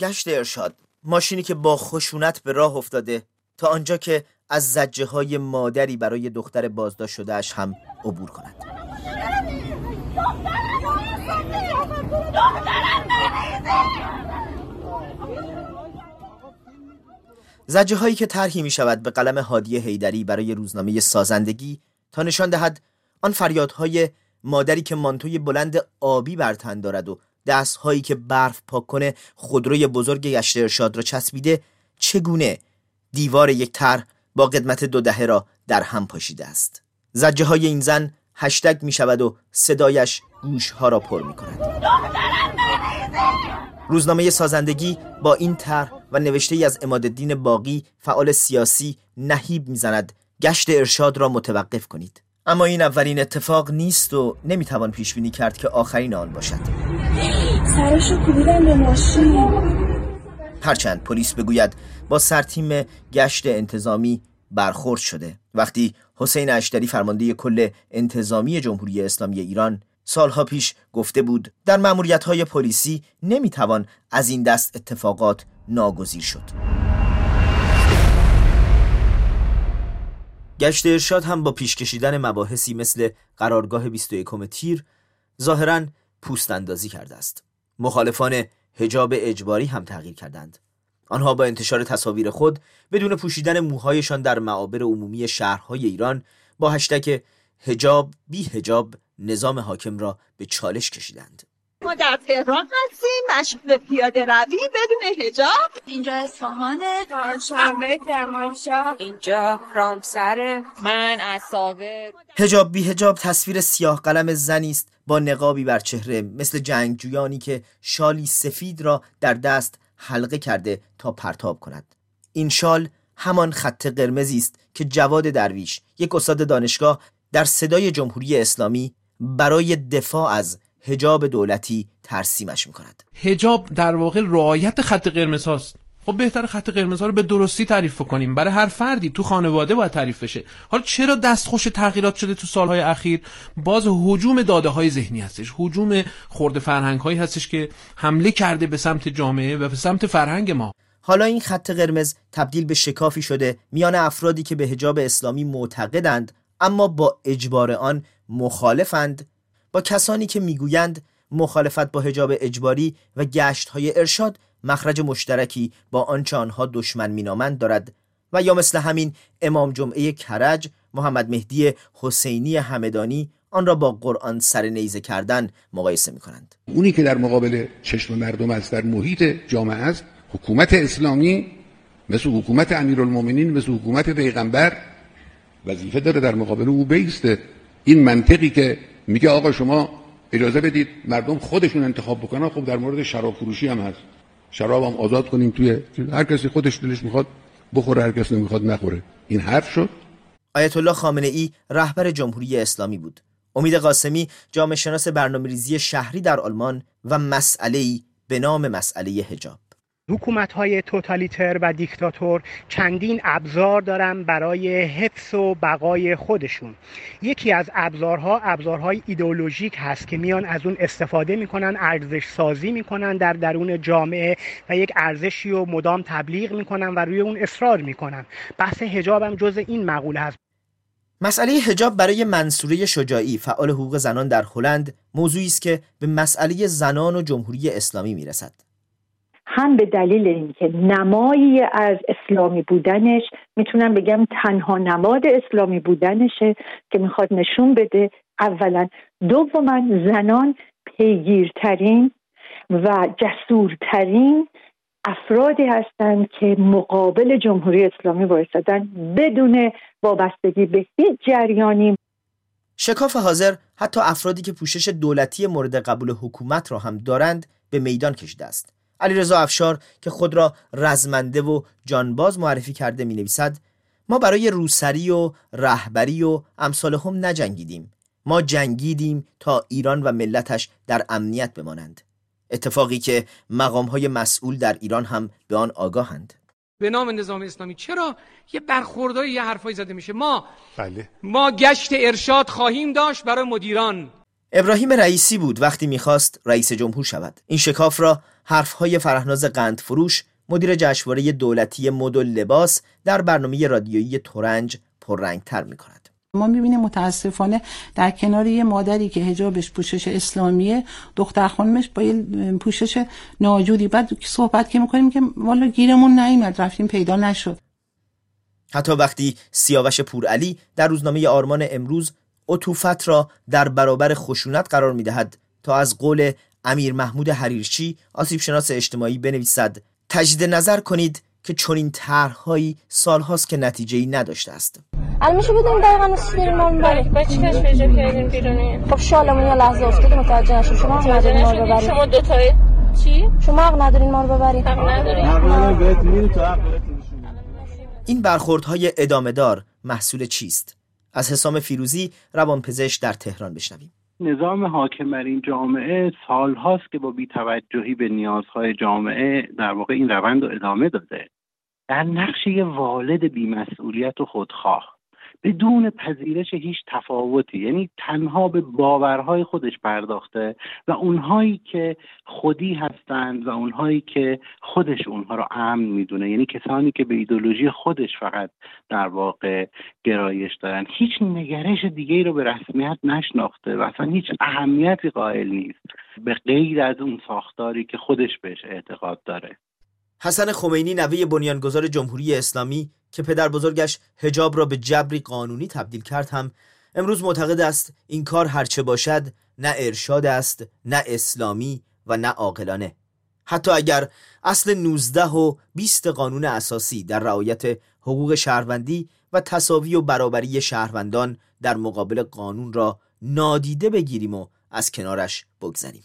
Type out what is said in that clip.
گشت ارشاد. ماشینی که با خشونت به راه افتاده تا آنجا که از زجه های مادری برای دختر بازداشت شدهش هم عبور کند. زجه هایی که طرحی می شود به قلم هادی هیدری برای روزنامه سازندگی تا نشان دهد آن فریادهای مادری که مانتوی بلند آبی بر تن دارد و دستهایی که برف پاک کنه خودروی بزرگ گشت ارشاد را چسبیده چگونه دیوار یک طرح با قدمت دو دهه را در هم پاشیده است؟ زجه های این زن هشتگ می شود و صدایش گوش ها را پر می کند روزنامه سازندگی با این طرح و نوشته ای از امادالدین باقی فعال سیاسی نهیب می‌زند گشت ارشاد را متوقف کنید. اما این اولین اتفاق نیست و نمی‌توان پیش بینی کرد که آخرین آن باشد. سرشو کوبیدن به ماشین. هرچند پلیس بگوید با سرتیم گشت انتظامی برخورد شده. وقتی حسین اشتری فرمانده کل انتظامی جمهوری اسلامی ایران سالها پیش گفته بود در معمولیت های پلیسی نمی‌توان از این دست اتفاقات ناگزیر شد. گشت ارشاد هم با پیش کشیدن مباحثی مثل قرارگاه 21 تیر ظاهرا پوست اندازی کرده است. مخالفان هجاب اجباری هم تغییر کردند. آنها با انتشار تصاویر خود بدون پوشیدن موهایشان در معابر عمومی شهرهای ایران با هشتک هجاب بی هجاب نظام حاکم را به چالش کشیدند. در تهران هستیم مشغول پیاده روی بدون هجاب اینجا اصفهانه شنبه کرمانشاه اینجا رامسر. من از ساور هجاب بی هجاب تصویر سیاه قلم زنی است با نقابی بر چهره مثل جنگجویانی که شالی سفید را در دست حلقه کرده تا پرتاب کند. این شال همان خط قرمزی است که جواد درویش یک استاد دانشگاه در صدای جمهوری اسلامی برای دفاع از هجاب دولتی ترسیمش می‌کند. هجاب در واقع رعایت خط قرمز هاست. خب بهتر خط قرمز ها رو به درستی تعریف کنیم برای هر فردی تو خانواده باید تعریف بشه. حالا چرا دستخوش تغییرات شده تو سالهای اخیر؟ باز هجوم داده های ذهنی هستش. هجوم خورده فرهنگ هایی هستش که حمله کرده به سمت جامعه و به سمت فرهنگ ما. حالا این خط قرمز تبدیل به شکافی شده میان افرادی که به هجاب اسلامی معتقدند اما با اجبار آن مخالفند با کسانی که می‌گویند مخالفت با هجاب اجباری و گشت های ارشاد مخرج مشترکی با آنچه آنها دشمن مینامند دارد و یا مثل همین امام جمعه کرج محمد مهدی حسینی همدانی آن را با قرآن سر نیزه کردن مقایسه می کنند اونی که در مقابل چشم مردم است در محیط جامعه است حکومت اسلامی مثل حکومت امیرالمومنین مثل حکومت پیغمبر وظیفه داره در مقابل او بیسته. این منطقی که میگه آقا شما اجازه بدید مردم خودشون انتخاب بکنن. خب در مورد شراب فروشی هم هست. شراب هم آزاد کنیم توی هر کسی خودش دلش می‌خواد بخوره هر کسی نمی‌خواد نخوره. این حرف شد. آیت الله خامنه ای رهبر جمهوری اسلامی بود. امید قاسمی جامعه شناس برنامه‌ریزی شهری در آلمان و مسئله ای به نام مسئله حجاب. حکومت های توتالیتر و دیکتاتور چندین ابزار دارن برای حفظ و بقای خودشون. یکی از ابزارها ابزارهای ایدئولوژیک هست که میان از اون استفاده می‌کنن ارزش سازی می‌کنن در درون جامعه و یک ارزشی رو مدام تبلیغ می‌کنن و روی اون اصرار می‌کنن. بحث حجاب هم جز این مقوله هست. مسئله حجاب برای منصوره شجاعی فعال حقوق زنان در هلند موضوعی است که به مسئله زنان و جمهوری اسلامی می‌رسد. هم به دلیل اینکه نمایی از اسلامی بودنش می‌تونم بگم تنها نماد اسلامی بودنشه که می‌خواد نشون بده اولا دوما زنان پیگیرترین و جسورترین افرادی هستند که مقابل جمهوری اسلامی وایستادن بدون وابستگی به هیچ جریانی. شکاف حاضر حتی افرادی که پوشش دولتی مورد قبول حکومت را هم دارند به میدان کشیده است. علیرضا افشار که خود را رزمنده و جانباز معرفی کرده می نویسد ما برای روسری و رهبری و امثال هم نجنگیدیم. ما جنگیدیم تا ایران و ملتش در امنیت بمانند. اتفاقی که مقام های مسئول در ایران هم به آن آگاهند. به نام نظام اسلامی. چرا یه برخوردای یه حرفایی زده میشه؟ ما بله. ما گشت ارشاد خواهیم داشت برای مدیران. ابراهیم رئیسی بود وقتی می‌خواست رئیس جمهور شود. این شکاف را حرفهای فرهناز قندفروش مدیر جشنواره دولتی مد و لباس در برنامه رادیویی تورنج پررنگتر می کند. ما می‌بینیم متاسفانه در کنار یه مادری که هجابش پوشش اسلامیه دختر خانمش با یه پوشش ناجوری بعد صحبت که می‌کنیم که والا گیرمون نیومد رفتیم پیدا نشد حتی وقتی سیاوش پورعلی در روزنامه آرمان امروز عطوفت را در برابر خشونت قرار می‌دهد تا از قول امیر محمود حریرچی آسیب شناس اجتماعی بنویسد تجدید نظر کنید که چنین طرحهایی سالهاست که نتیجه ای نداشته است. الان میشه بدونیم دقیقا چی داریم ما می‌بریم با چی کش پیجا کردیم بیرونی خب شالمون یه لحظه افتاده متوجه نشد شما حق ندارین ما رو ببریم شما دو تای چی؟ شما حق ندارین ما رو ببریم حق ندارین این برخوردهای ادامه دار محصول چیست؟ از حسام فیروزی روانپزشک در تهران بشنویم. نظام حاکم بر این جامعه سالهاست که با بیتوجهی به نیازهای جامعه در واقع این روند رو ادامه داده. در نقش یه والد بیمسئولیت و خودخواه. بدون پذیرش هیچ تفاوتی. یعنی تنها به باورهای خودش پرداخته و اونهایی که خودی هستند و اونهایی که خودش اونها رو امن می‌دونه. یعنی کسانی که به ایدولوژی خودش فقط در واقع گرایش دارن. هیچ نگرش دیگه رو به رسمیت نشناخته و اصلا هیچ اهمیتی قائل نیست به غیر از اون ساختاری که خودش بهش اعتقاد داره. حسن خمینی نوه بنیانگذار جمهوری اسلامی که پدر بزرگش هجاب را به جبری قانونی تبدیل کرد هم امروز معتقد است این کار هرچه باشد نه ارشاد است نه اسلامی و نه عاقلانه. حتی اگر اصل 19 و 20 قانون اساسی در رعایت حقوق شهروندی و تصاوی و برابری شهروندان در مقابل قانون را نادیده بگیریم و از کنارش بگذریم.